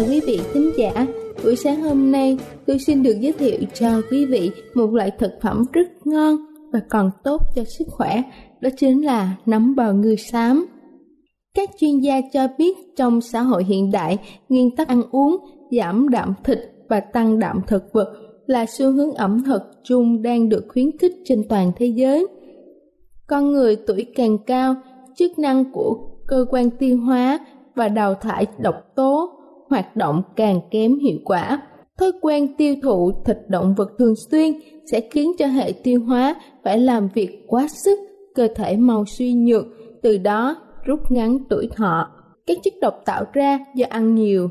Chào quý vị khán giả. Buổi sáng hôm nay, tôi xin được giới thiệu cho quý vị một loại thực phẩm rất ngon và còn tốt cho sức khỏe, đó chính là nấm bào ngư xám. Các chuyên gia cho biết trong xã hội hiện đại, nguyên tắc ăn uống, giảm đạm thịt và tăng đạm thực vật là xu hướng ẩm thực chung đang được khuyến khích trên toàn thế giới. Con người tuổi càng cao, chức năng của cơ quan tiêu hóa và đào thải độc tố hoạt động càng kém hiệu quả. Thói quen tiêu thụ thịt động vật thường xuyên sẽ khiến cho hệ tiêu hóa phải làm việc quá sức, cơ thể mau suy nhược, từ đó rút ngắn tuổi thọ. Các chất độc tạo ra do ăn nhiều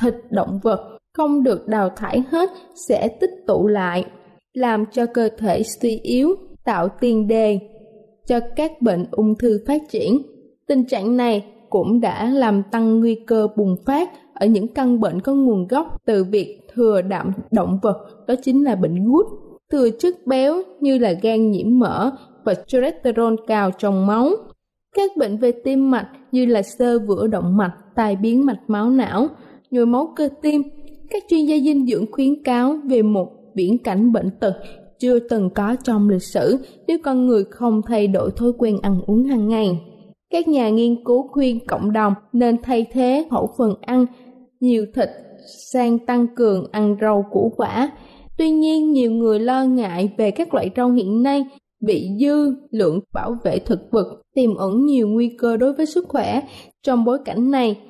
thịt động vật không được đào thải hết sẽ tích tụ lại, làm cho cơ thể suy yếu, tạo tiền đề cho các bệnh ung thư phát triển. Tình trạng này cũng đã làm tăng nguy cơ bùng phát ở những căn bệnh có nguồn gốc từ việc thừa đạm động vật, đó chính là bệnh gút. Thừa chất béo như là gan nhiễm mỡ và cholesterol cao trong máu. Các bệnh về tim mạch như là sơ vữa động mạch, tai biến mạch máu não, nhồi máu cơ tim. Các chuyên gia dinh dưỡng khuyến cáo về một viễn cảnh bệnh tật chưa từng có trong lịch sử nếu con người không thay đổi thói quen ăn uống hàng ngày. Các nhà nghiên cứu khuyên cộng đồng nên thay thế khẩu phần ăn nhiều thịt sang tăng cường ăn rau củ quả. Tuy nhiên, nhiều người lo ngại về các loại rau hiện nay bị dư lượng bảo vệ thực vật, tiềm ẩn nhiều nguy cơ đối với sức khỏe. Trong bối cảnh này,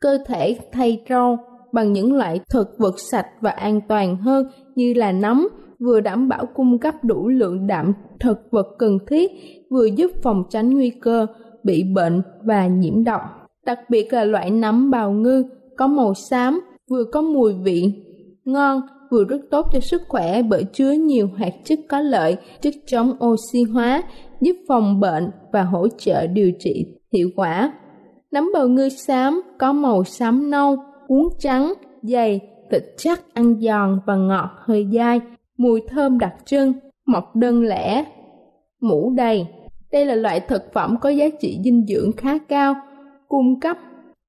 cơ thể thay rau bằng những loại thực vật sạch và an toàn hơn như là nấm, vừa đảm bảo cung cấp đủ lượng đạm thực vật cần thiết, vừa giúp phòng tránh nguy cơ bị bệnh và nhiễm độc. Đặc biệt là loại nấm bào ngư có màu xám, vừa có mùi vị ngon, vừa rất tốt cho sức khỏe bởi chứa nhiều hoạt chất có lợi, chất chống oxy hóa, giúp phòng bệnh và hỗ trợ điều trị hiệu quả. Nấm bào ngư xám có màu xám nâu, cuốn trắng, dày, thịt chắc, ăn giòn và ngọt hơi dai, mùi thơm đặc trưng, mọc đơn lẻ, mũ đầy. Đây là loại thực phẩm có giá trị dinh dưỡng khá cao, cung cấp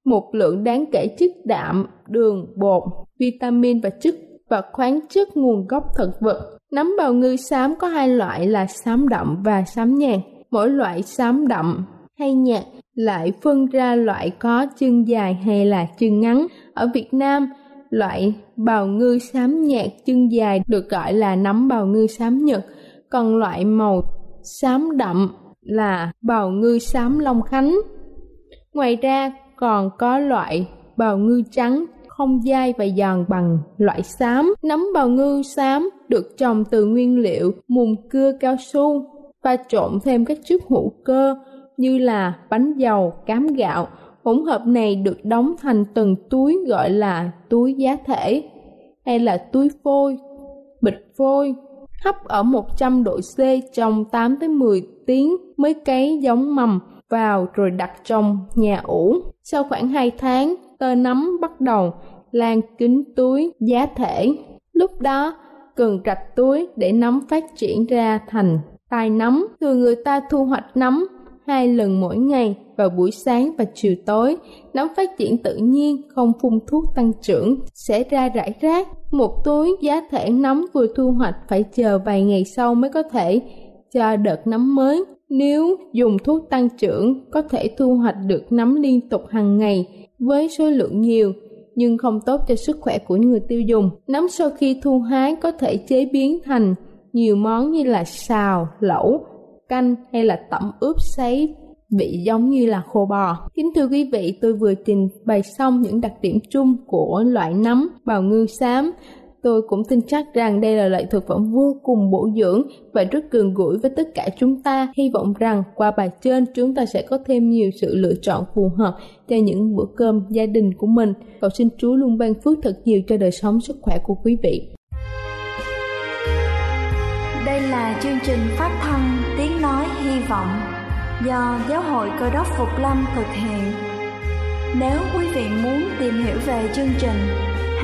một lượng đáng kể chất đạm, đường, bột, vitamin và chất và khoáng chất nguồn gốc thực vật. Nấm bào ngư xám có hai loại là xám đậm và xám nhạt. Mỗi loại xám đậm hay nhạt lại phân ra loại có chân dài hay là chân ngắn. Ở Việt Nam, loại bào ngư xám nhạt chân dài được gọi là nấm bào ngư xám nhật, còn loại màu xám đậm là bào ngư xám Long Khánh. Ngoài ra còn có loại bào ngư trắng không dai và giòn bằng loại xám. Nấm bào ngư xám được trồng từ nguyên liệu mùn cưa cao su và trộn thêm các chất hữu cơ như là bánh dầu, cám gạo. Hỗn hợp này được đóng thành từng túi gọi là túi giá thể hay là túi phôi, bịch phôi hấp ở 100 độ C trong 8 tới 10 tiếng mới cấy giống mầm vào rồi đặt trong nhà ủ. Sau khoảng 2 tháng, tơ nấm bắt đầu lan kính túi giá thể. Lúc đó, cần rạch túi để nấm phát triển ra thành tai nấm. Thường người ta thu hoạch nấm hai lần mỗi ngày vào buổi sáng và chiều tối. Nấm phát triển tự nhiên, không phun thuốc tăng trưởng, sẽ ra rải rác. Một túi giá thể nấm vừa thu hoạch phải chờ vài ngày sau mới có thể cho đợt nấm mới. Nếu dùng thuốc tăng trưởng, có thể thu hoạch được nấm liên tục hàng ngày với số lượng nhiều, nhưng không tốt cho sức khỏe của người tiêu dùng. Nấm sau khi thu hái có thể chế biến thành nhiều món như là xào, lẩu, canh hay là tẩm ướp sấy vị giống như là khô bò. Kính thưa quý vị, tôi vừa trình bày xong những đặc điểm chung của loại nấm bào ngư xám. Tôi cũng tin chắc rằng đây là loại thực phẩm vô cùng bổ dưỡng và rất gần gũi với tất cả chúng ta. Hy vọng rằng qua bài trên, chúng ta sẽ có thêm nhiều sự lựa chọn phù hợp cho những bữa cơm gia đình của mình. Cầu xin Chúa luôn ban phước thật nhiều cho đời sống sức khỏe của quý vị. Đây là chương trình phát thanh Tiếng Nói Hy Vọng do Giáo hội Cơ đốc Phục Lâm thực hiện. Nếu quý vị muốn tìm hiểu về chương trình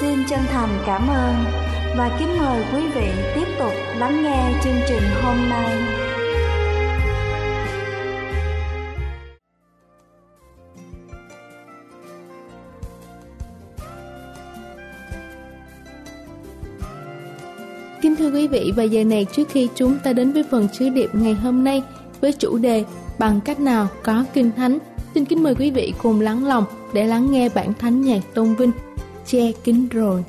Xin chân thành cảm ơn và kính mời quý vị tiếp tục lắng nghe chương trình hôm nay. Kính thưa quý vị, và giờ này trước khi chúng ta đến với phần sứ điệp ngày hôm nay với chủ đề bằng cách nào có kinh thánh, xin kính mời quý vị cùng lắng lòng để lắng nghe bản thánh nhạc tôn vinh che kính rồi.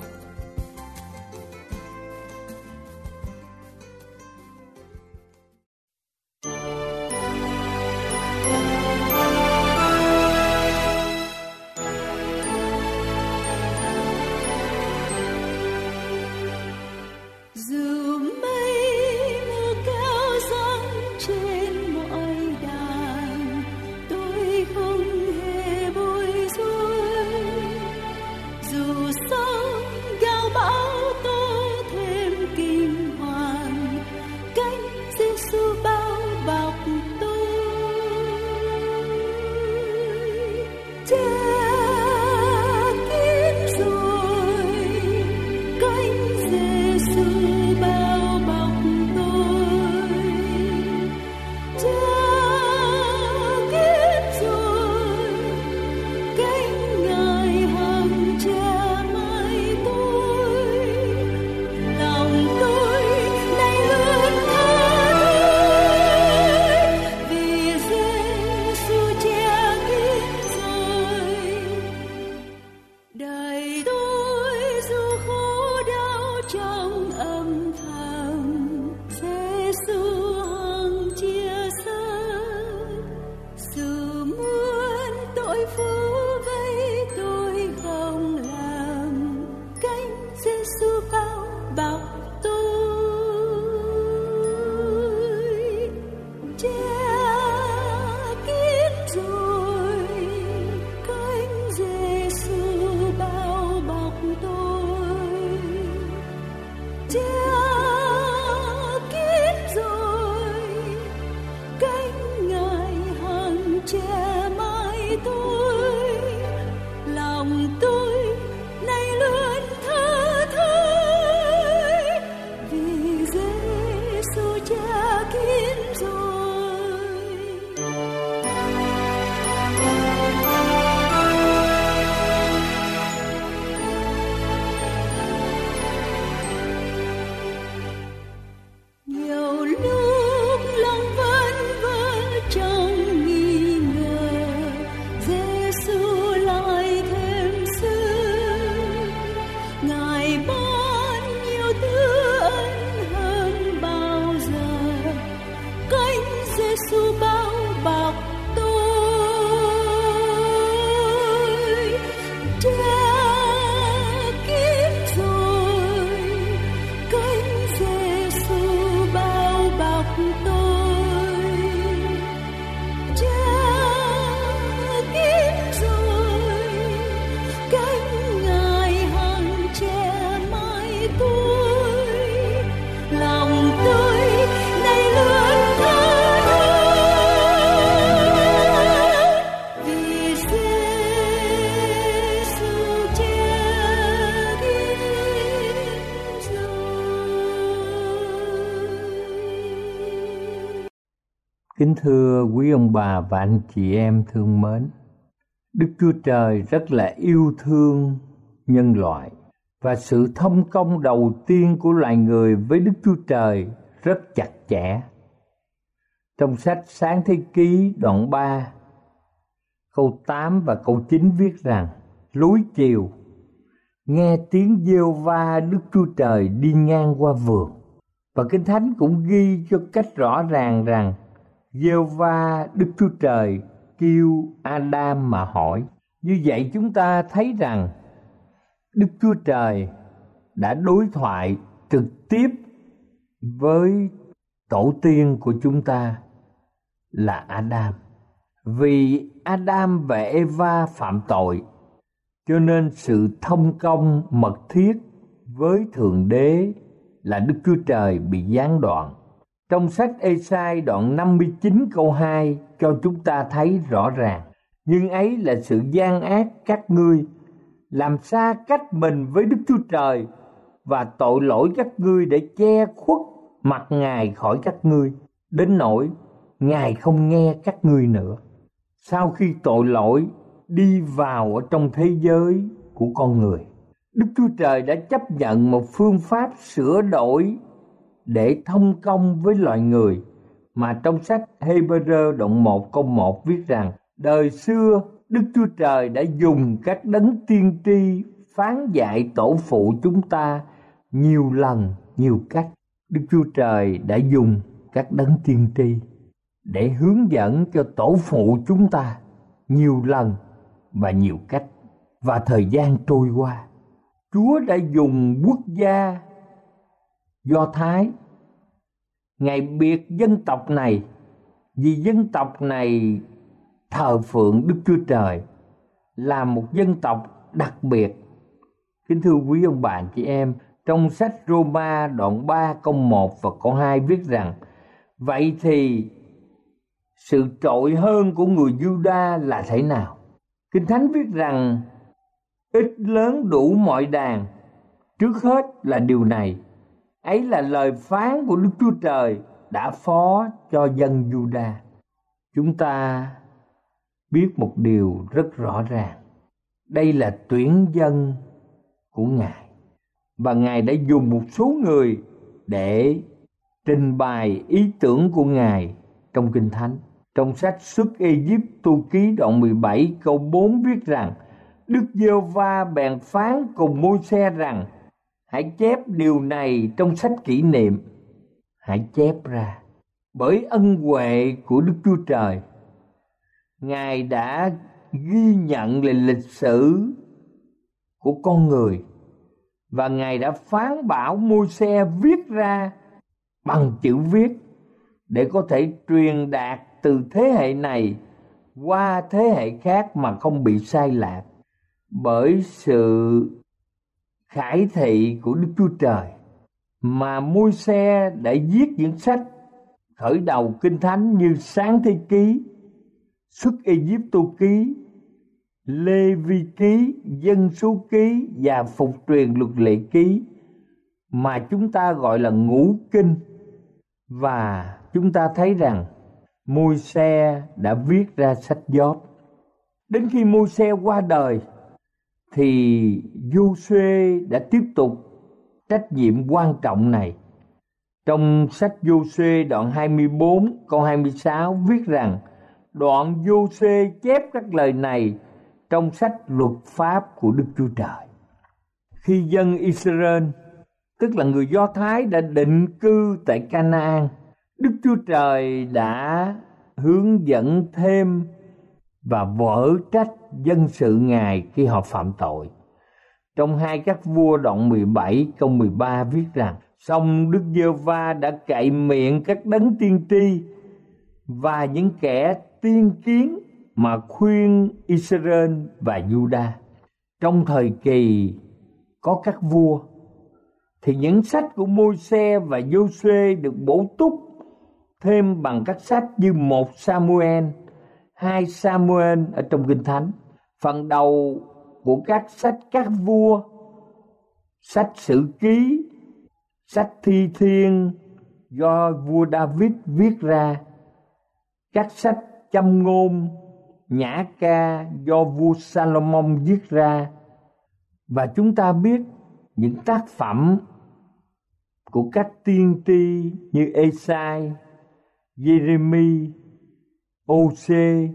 Kính thưa quý ông bà và anh chị em thương mến, Đức Chúa Trời rất là yêu thương nhân loại và sự thông công đầu tiên của loài người với Đức Chúa Trời rất chặt chẽ. Trong sách Sáng Thế Ký đoạn 3, câu 8 và câu 9 viết rằng Lối chiều, nghe tiếng gieo va Đức Chúa Trời đi ngang qua vườn. Và Kinh Thánh cũng ghi cho cách rõ ràng rằng gieo va Đức Chúa Trời kêu Adam mà hỏi. Như vậy chúng ta thấy rằng Đức Chúa Trời đã đối thoại trực tiếp với tổ tiên của chúng ta là Adam. Vì Adam và Eva phạm tội, cho nên sự thông công mật thiết với Thượng Đế là Đức Chúa Trời bị gián đoạn. Trong sách Esai đoạn 59 câu 2 cho chúng ta thấy rõ ràng. Nhưng ấy là sự gian ác các ngươi, làm xa cách mình với Đức Chúa Trời và tội lỗi các ngươi để che khuất mặt Ngài khỏi các ngươi, đến nỗi Ngài không nghe các ngươi nữa. Sau khi tội lỗi đi vào ở trong thế giới của con người, Đức Chúa Trời đã chấp nhận một phương pháp sửa đổi để thông công với loài người mà trong sách Hebrew đoạn 1 câu 1 viết rằng đời xưa Đức Chúa Trời đã dùng các đấng tiên tri phán dạy tổ phụ chúng ta nhiều lần, nhiều cách. Đức Chúa Trời đã dùng các đấng tiên tri để hướng dẫn cho tổ phụ chúng ta nhiều lần và nhiều cách. Và thời gian trôi qua, Chúa đã dùng quốc gia Do Thái ngày biệt dân tộc này vì dân tộc này thờ phượng Đức Chúa Trời là một dân tộc đặc biệt. Kính thưa quý ông bà chị em, trong sách Roma đoạn 3 câu 1 và câu 2 viết rằng Vậy thì sự trội hơn của người Juda là thế nào? Kinh Thánh viết rằng ít lớn đủ mọi đàn trước hết là điều này ấy là lời phán của Đức Chúa Trời đã phó cho dân Juda. Chúng ta biết một điều rất rõ ràng. Đây là tuyển dân của Ngài. Và Ngài đã dùng một số người để trình bày ý tưởng của Ngài trong Kinh Thánh. Trong sách xuất Ai Cập tu ký đoạn 17 câu 4 viết rằng, Đức giê va bèn phán cùng Môi-se rằng hãy chép điều này trong sách kỷ niệm. Hãy chép ra. Bởi ân huệ của đức chúa trời, ngài đã ghi nhận lại lịch sử của con người và ngài đã phán bảo môi xe viết ra bằng chữ viết để có thể truyền đạt từ thế hệ này qua thế hệ khác mà không bị sai lạc. Bởi sự khải thị của Đức Chúa Trời, mà môi xe đã viết những sách khởi đầu kinh thánh như sáng thế ký, xuất Egypto ký Lê Vi ký dân số ký và phục truyền luật lệ ký mà chúng ta gọi là ngũ kinh. Và chúng ta thấy rằng môi xe đã viết ra sách gióp. Đến khi môi xe qua đời thì Giô-suê đã tiếp tục trách nhiệm quan trọng này. Trong sách Giô-suê đoạn 24 câu 26 viết rằng đoạn Giô-suê chép các lời này trong sách luật pháp của Đức Chúa Trời. Khi dân Israel, tức là người Do Thái đã định cư tại Canaan, Đức Chúa Trời đã hướng dẫn thêm và vỡ trách dân sự Ngài khi họ phạm tội. Trong hai các vua đoạn 17 câu 13 viết rằng Xong Đức giê va đã cậy miệng các đấng tiên tri và những kẻ tiên kiến mà khuyên Israel và Juda. Trong thời kỳ có các vua thì những sách của Môi-se và Giô-suê được bổ túc thêm bằng các sách như một Samuel, hai Samuel ở trong Kinh Thánh. Phần đầu của các sách các vua sách sử ký sách thi thiên do vua david viết ra. Các sách châm ngôn nhã ca do vua Salomon viết ra. Và chúng ta biết những tác phẩm của các tiên tri như Esai, Jeremy, Ose,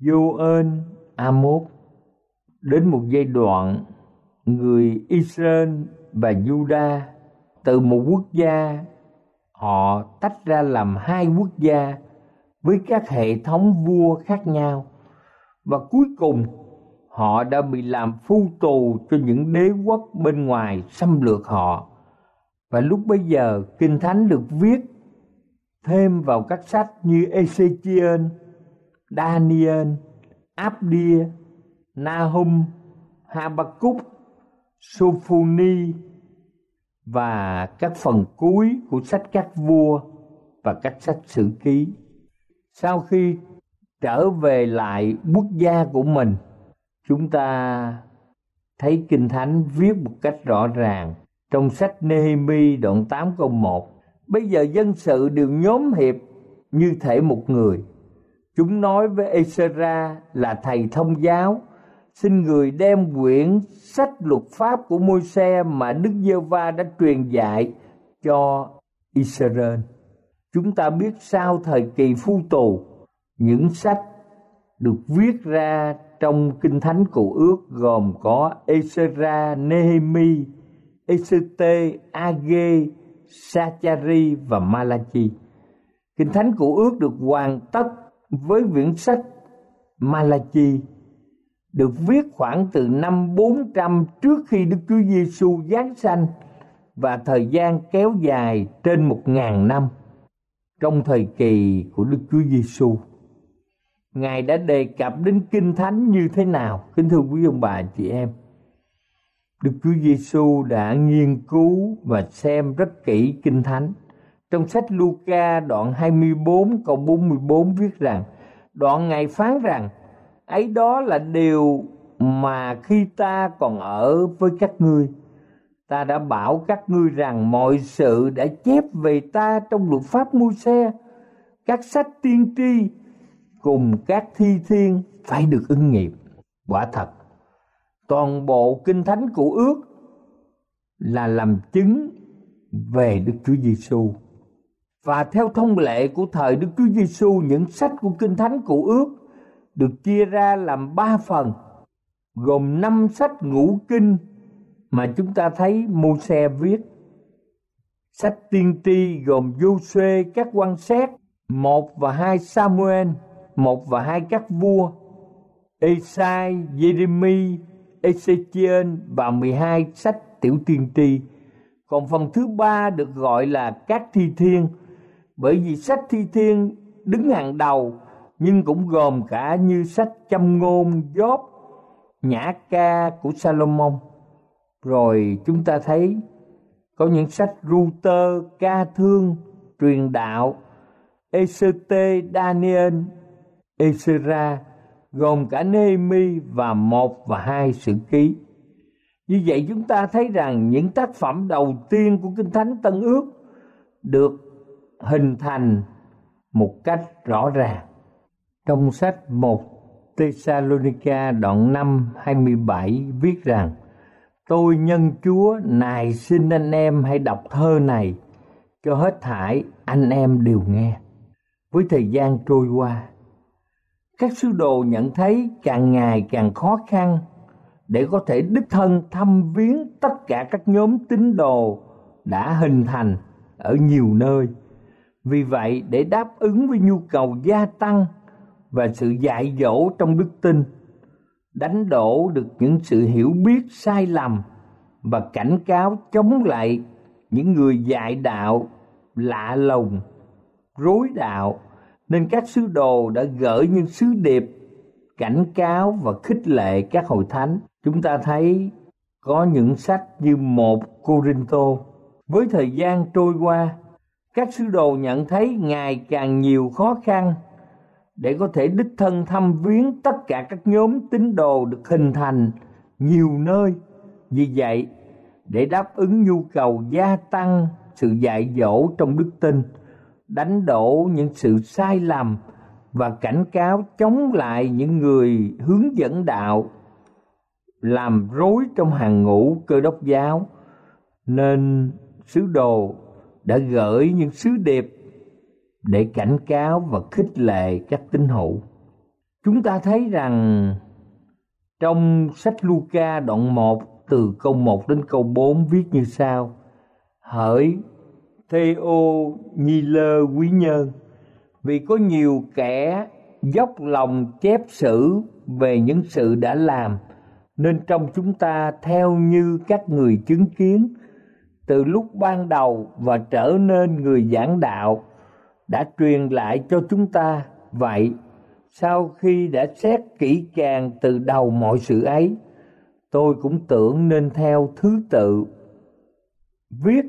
Joel, Amos đến một giai đoạn người Israel và Juda từ một quốc gia họ tách ra làm hai quốc gia với các hệ thống vua khác nhau. Và cuối cùng họ đã bị làm phu tù cho những đế quốc bên ngoài xâm lược họ. Và lúc bấy giờ kinh thánh được viết thêm vào các sách như Ezechiel, Daniel, Abdia, Nahum, Habakkuk, Sophoni và các phần cuối của sách các vua và các sách sử ký. Sau khi trở về lại quốc gia của mình, chúng ta thấy Kinh Thánh viết một cách rõ ràng trong sách Nehemi đoạn 8 câu 1. Bây giờ dân sự đều nhóm hiệp như thể một người. Chúng nói với Esra là thầy thông giáo, xin người đem quyển sách luật pháp của môi xe mà Đức giê va đã truyền dạy cho Israel. Chúng ta biết sau thời kỳ phu tù, những sách được viết ra trong Kinh Thánh Cụ Ước gồm có Esra, Nehemi, Esete, Age, Sachari và Malachi. Kinh Thánh Cụ Ước được hoàn tất với quyển sách Malachi, được viết khoảng từ năm 400 trước khi Đức Chúa Giêsu giáng sanh và thời gian kéo dài trên một ngàn năm trong thời kỳ của Đức Chúa Giêsu. Ngài đã đề cập đến Kinh Thánh như thế nào? Kính thưa quý ông bà, chị em. Đức Chúa Giêsu đã nghiên cứu và xem rất kỹ Kinh Thánh. Trong sách Luca đoạn 24 câu 44 viết rằng, Đoạn Ngài phán rằng, ấy đó là điều mà khi ta còn ở với các ngươi, ta đã bảo các ngươi rằng mọi sự đã chép về ta trong luật pháp môi xe các sách tiên tri cùng các thi thiên phải được ứng nghiệm quả thật toàn bộ kinh thánh của ước là làm chứng về Đức Chúa Giêsu. Và theo thông lệ của thời Đức Chúa Giêsu, những sách của Kinh Thánh của ước được chia ra làm ba phần, gồm năm sách ngũ kinh mà chúng ta thấy mô xe viết. Sách tiên tri gồm vô xuê các quan xét, một và hai Samuel, một và hai các vua, Esai, Jeremy, Ezechiel và 12 sách tiểu tiên tri. Còn phần thứ ba được gọi là các thi thiên, bởi vì sách thi thiên đứng hàng đầu nhưng cũng gồm cả như sách châm ngôn Job, nhã ca của Salomon. Rồi chúng ta thấy có những sách Ruter, ca thương, truyền đạo, Ect, Daniel, Ezra gồm cả Nehemi và một và hai sử ký. Như vậy chúng ta thấy rằng những tác phẩm đầu tiên của Kinh Thánh Tân Ước được hình thành một cách rõ ràng. Trong sách 1 Thessalonica đoạn 5 27 viết rằng Tôi nhân Chúa nài xin anh em hãy đọc thơ này cho hết thải anh em đều nghe. Với thời gian trôi qua, các sứ đồ nhận thấy càng ngày càng khó khăn để có thể đích thân thăm viếng tất cả các nhóm tín đồ đã hình thành ở nhiều nơi. Vì vậy, để đáp ứng với nhu cầu gia tăng và sự dạy dỗ trong đức tin đánh đổ được những sự hiểu biết sai lầm và cảnh cáo chống lại những người dạy đạo lạ lùng rối đạo nên các sứ đồ đã gửi những sứ điệp cảnh cáo và khích lệ các hội thánh chúng ta thấy có những sách như một Corinto với thời gian trôi qua các sứ đồ nhận thấy ngày càng nhiều khó khăn để có thể đích thân thăm viếng tất cả các nhóm tín đồ được hình thành nhiều nơi. Vì vậy, để đáp ứng nhu cầu gia tăng sự dạy dỗ trong đức tin, đánh đổ những sự sai lầm và cảnh cáo chống lại những người hướng dẫn đạo, làm rối trong hàng ngũ cơ đốc giáo nên sứ đồ đã gửi những sứ điệp để cảnh cáo và khích lệ các tín hữu. Chúng ta thấy rằng trong sách Luca đoạn 1 từ câu 1 đến câu 4 viết như sau: Hỡi theo Nhi Lơ quý nhân, vì có nhiều kẻ dốc lòng chép sử về những sự đã làm nên trong chúng ta theo như các người chứng kiến từ lúc ban đầu và trở nên người giảng đạo đã truyền lại cho chúng ta. Vậy sau khi đã xét kỹ càng từ đầu mọi sự ấy tôi cũng tưởng nên theo thứ tự. Viết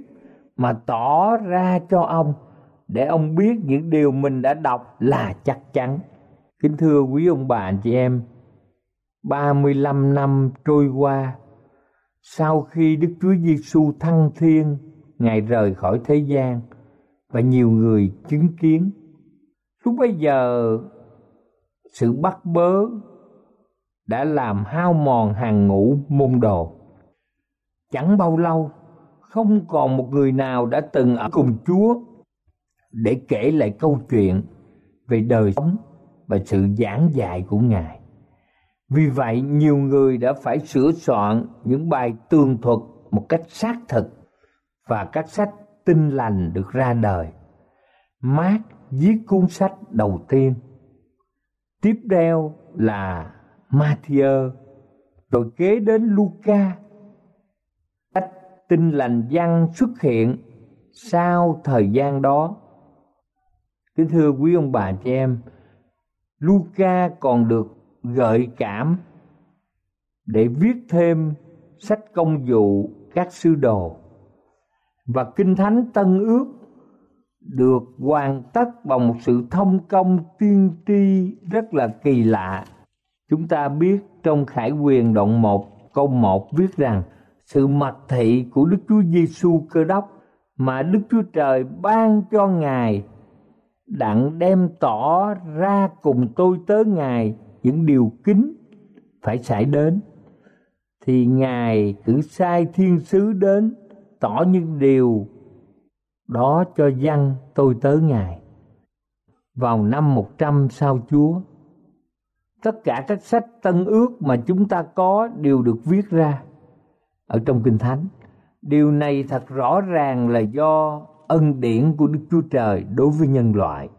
mà tỏ ra cho ông để ông biết những điều mình đã đọc là chắc chắn kính thưa quý ông bà anh chị em 35 năm trôi qua sau khi Đức Chúa Giêsu thăng thiên, Ngài rời khỏi thế gian và nhiều người chứng kiến. Lúc bấy giờ sự bắt bớ đã làm hao mòn hàng ngũ môn đồ. Chẳng bao lâu, không còn một người nào đã từng ở cùng Chúa để kể lại câu chuyện về đời sống và sự giảng dạy của Ngài. Vì vậy, nhiều người đã phải sửa soạn những bài tường thuật một cách xác thực và các sách tinh lành được ra đời. Mark viết cuốn sách đầu tiên. Tiếp theo là Matthew, rồi kế đến Luca tin tinh lành văn xuất hiện sau thời gian đó. Kính thưa quý ông bà chị em, Luca còn được gợi cảm để viết thêm sách công vụ các sư đồ và kinh thánh tân ước được hoàn tất bằng một sự thông công tiên tri rất là kỳ lạ. Chúng ta biết trong Khải Quyền đoạn 1 câu 1 viết rằng sự mặc thị của Đức Chúa Giêsu Cơ Đốc mà Đức Chúa Trời ban cho Ngài, đặng đem tỏ ra cùng tôi tới Ngài những điều kính phải xảy đến. Thì ngài cử sai thiên sứ đến tỏ những điều đó cho dân tôi tới ngài. Vào năm 100 sau Chúa, tất cả các sách tân ước mà chúng ta có đều được viết ra ở trong kinh thánh. Điều này thật rõ ràng là do ân điển của Đức Chúa Trời đối với nhân loại.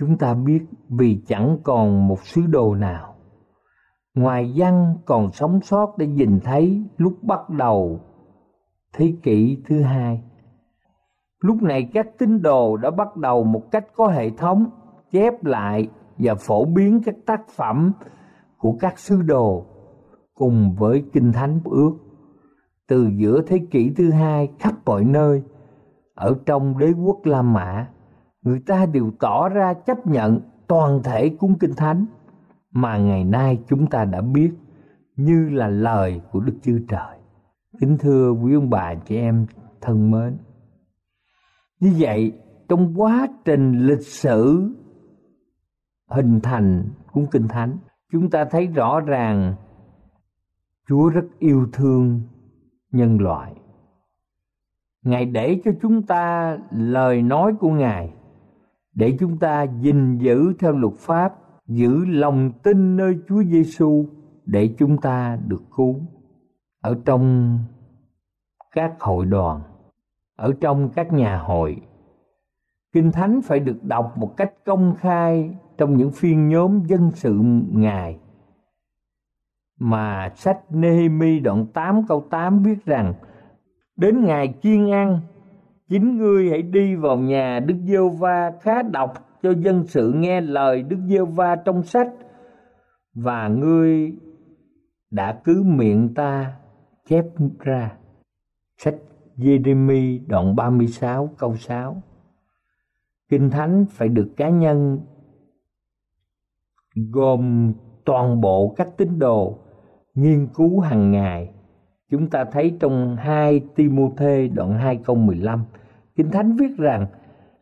Chúng ta biết vì chẳng còn một sứ đồ nào. Ngoài văn còn sống sót để nhìn thấy lúc bắt đầu thế kỷ thứ hai. Lúc này các tín đồ đã bắt đầu một cách có hệ thống, chép lại và phổ biến các tác phẩm của các sứ đồ cùng với kinh thánh ước từ giữa thế kỷ thứ hai khắp mọi nơi ở trong đế quốc La Mã người ta đều tỏ ra chấp nhận toàn thể cuốn kinh thánh mà ngày nay chúng ta đã biết như là lời của Đức Chúa Trời. Kính thưa quý ông bà chị em thân mến. Như vậy, trong quá trình lịch sử hình thành cuốn kinh thánh, chúng ta thấy rõ ràng Chúa rất yêu thương nhân loại. Ngài để cho chúng ta lời nói của Ngài để chúng ta gìn giữ theo luật pháp, giữ lòng tin nơi Chúa Giêsu để chúng ta được cứu. Ở trong các hội đoàn, ở trong các nhà hội, Kinh Thánh phải được đọc một cách công khai trong những phiên nhóm dân sự Ngài. Mà sách Nehemi đoạn 8 câu 8 viết rằng, Đến ngày chiên ăn, chính ngươi hãy đi vào nhà Đức Giêsu va khá đọc cho dân sự nghe lời Đức Giêsu va trong sách. Và ngươi đã cứ miệng ta chép ra. Sách Jeremy đoạn 36 câu 6 Kinh Thánh phải được cá nhân gồm toàn bộ các tín đồ nghiên cứu hàng ngày. Chúng ta thấy trong 2 Timôthê đoạn 2 câu 15 Kinh Thánh viết rằng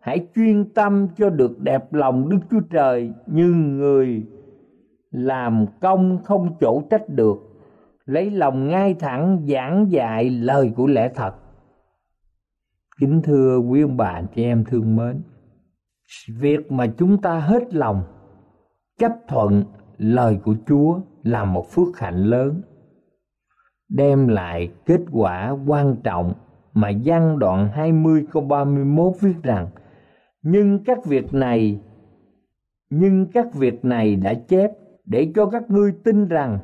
hãy chuyên tâm cho được đẹp lòng Đức Chúa Trời như người làm công không chỗ trách được, lấy lòng ngay thẳng giảng dạy lời của lẽ thật. Kính thưa quý ông bà chị em thương mến, việc mà chúng ta hết lòng chấp thuận lời của Chúa là một phước hạnh lớn đem lại kết quả quan trọng mà văn đoạn 20 câu 31 viết rằng nhưng các việc này nhưng các việc này đã chép để cho các ngươi tin rằng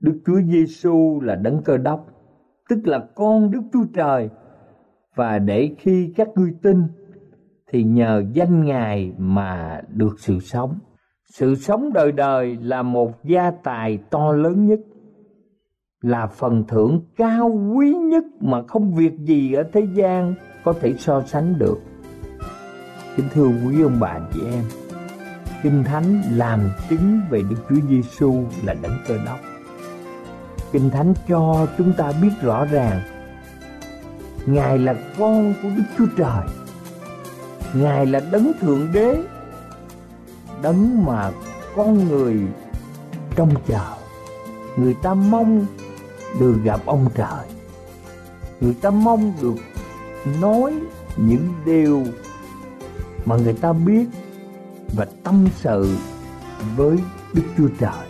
Đức Chúa Giêsu là đấng cơ đốc, tức là con Đức Chúa Trời và để khi các ngươi tin thì nhờ danh Ngài mà được sự sống. Sự sống đời đời là một gia tài to lớn nhất, là phần thưởng cao quý nhất mà không việc gì ở thế gian có thể so sánh được. Kính thưa quý ông bà chị em, Kinh Thánh làm chứng về Đức Chúa Giêsu là đấng cơ đốc. Kinh Thánh cho chúng ta biết rõ ràng Ngài là con của Đức Chúa Trời. Ngài là đấng thượng đế, đấng mà con người trông chờ. Người ta mong được gặp ông trời. Người ta mong được nói những điều mà người ta biết và tâm sự với Đức Chúa Trời.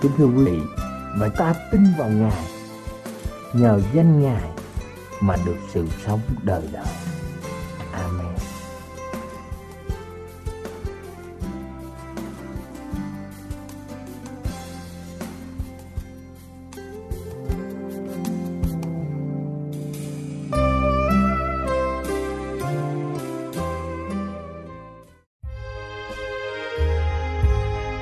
Kính thưa quý vị, và ta tin vào Ngài, nhờ danh Ngài mà được sự sống đời đời. Amen.